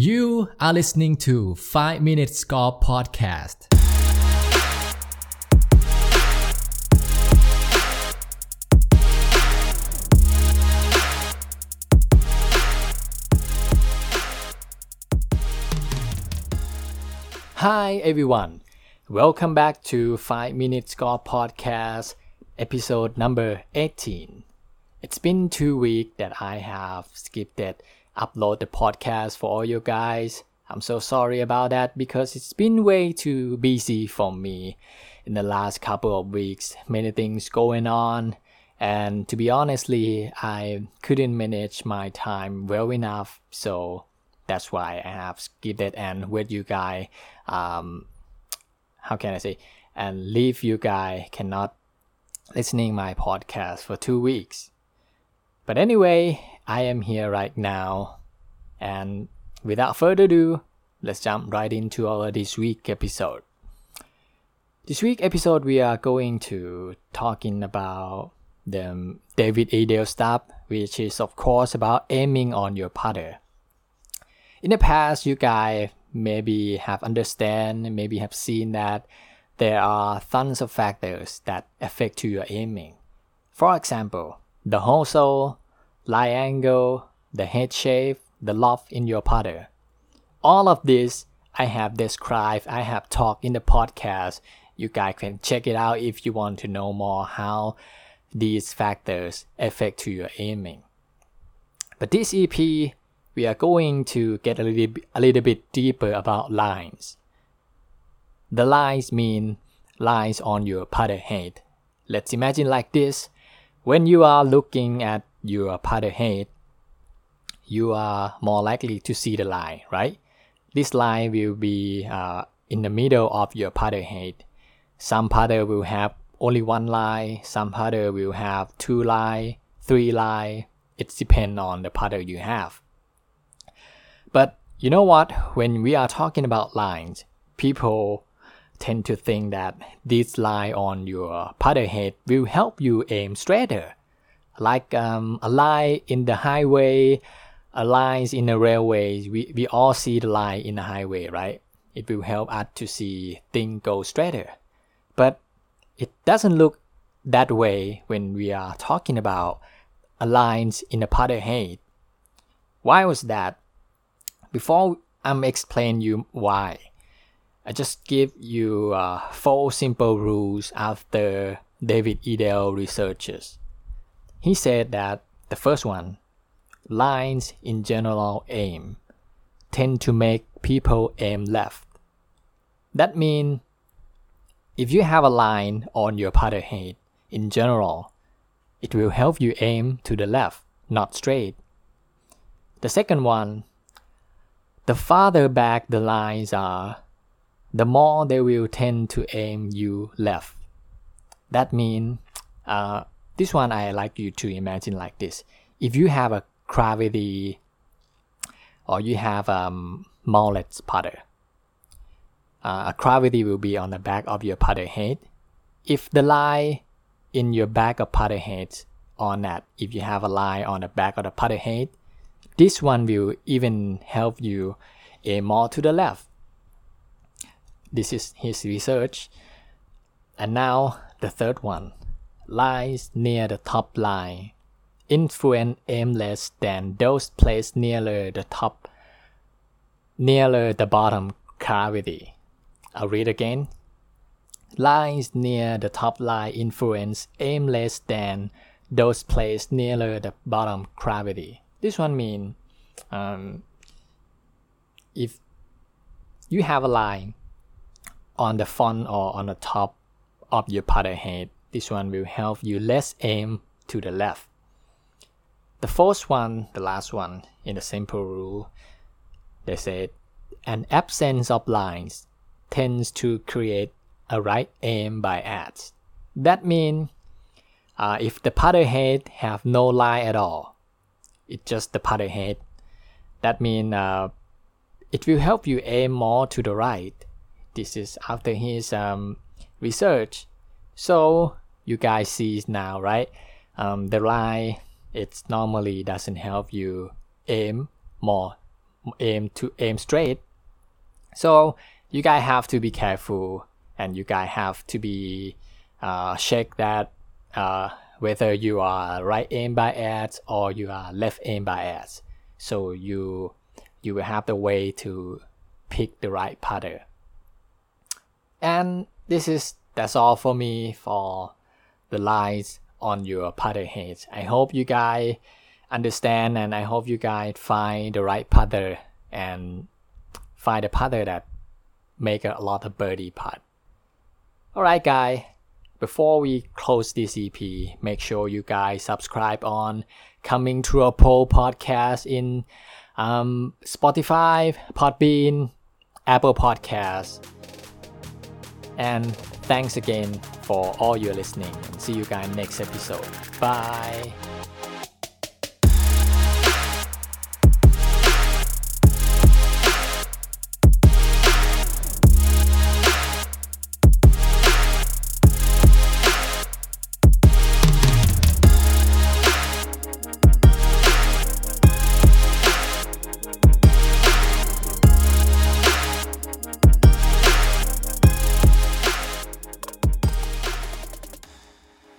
You are listening to 5 Minute Score Podcast. Hi everyone. Welcome back to 5 Minute Score Podcast, episode number 18. It's been two weeks that I have skipped it, upload the podcast for all you guys. I'm so sorry about that because it's been way too busy for me in the last couple of weeks. Many things going on, and to be honestly, I couldn't manage my time well enough. So that's why I have skipped it and with you guys. Um, how can I say? And leave you guys cannot listening my podcast for two weeks. But anyway, I am here right now, and without further ado, let's jump right into our this week episode. This week episode, we are going to talking about the David Edel stuff, which is of course about aiming on your putter. In the past, you guys maybe have understand, maybe have seen that there are tons of factors that affect your aiming. For example, the hole lie angle, the head shape, the loft in your putter. All of this I have described, I have talked in the podcast. You guys can check it out if you want to know more how these factors affect to your aiming. But this EP, we are going to get a little, a little bit deeper about lines. The lines mean lines on your putter head. Let's imagine like this. When you are looking at your putter head, you are more likely to see the line, right? This line will be uh, in the middle of your putter head. Some putter will have only one line, some putter will have two line, three line. It depends on the putter you have. But you know what? When we are talking about lines, people tend to think that this line on your putter head will help you aim straighter. Like um, a line in the highway, a line in the railways, we, we all see the line in the highway, right? It will help us to see things go straighter. But it doesn't look that way when we are talking about a lines in the putter head. Why was that? Before I'm explain you why, I just give you uh, four simple rules after David Edel researches. He said that the first one, lines in general aim, tend to make people aim left. That means if you have a line on your putter head in general, it will help you aim to the left, not straight. The second one, the farther back the lines are, the more they will tend to aim you left. That means, uh, this one I like you to imagine like this. If you have a cavity or you have a um, mallet putter, uh, a cavity will be on the back of your putter head. If the line in your back of putter head on that, if you have a line on the back of the putter head, this one will even help you aim more to the left this is his research. And now the third one lies near the top line. Influence aim less than those placed nearer the top, nearer the bottom cavity. I'll read again. Lines near the top line influence aim less than those placed nearer the bottom cavity. This one means um, if you have a line on the front or on the top of your putter head. This one will help you less aim to the left. The fourth one, the last one in the simple rule, they said an absence of lines tends to create a right aim by bias. That means uh, if the putter head have no line at all, it's just the putter head. That means uh, it will help you aim more to the right this is after his um, research. So you guys see now, right? Um, the line it normally doesn't help you aim more aim to aim straight. So you guys have to be careful, and you guys have to be uh, check that uh, whether you are right aim by ads or you are left aim by ads. So you you will have the way to pick the right putter. And this is that's all for me for the lines on your putter heads. I hope you guys understand and I hope you guys find the right putter and find a putter that make a lot of birdie putt. Alright guys, before we close this EP, make sure you guys subscribe on Coming Through a Pole podcast in um, Spotify, Podbean, Apple Podcasts. And thanks again for all your listening. And see you guys next episode. Bye.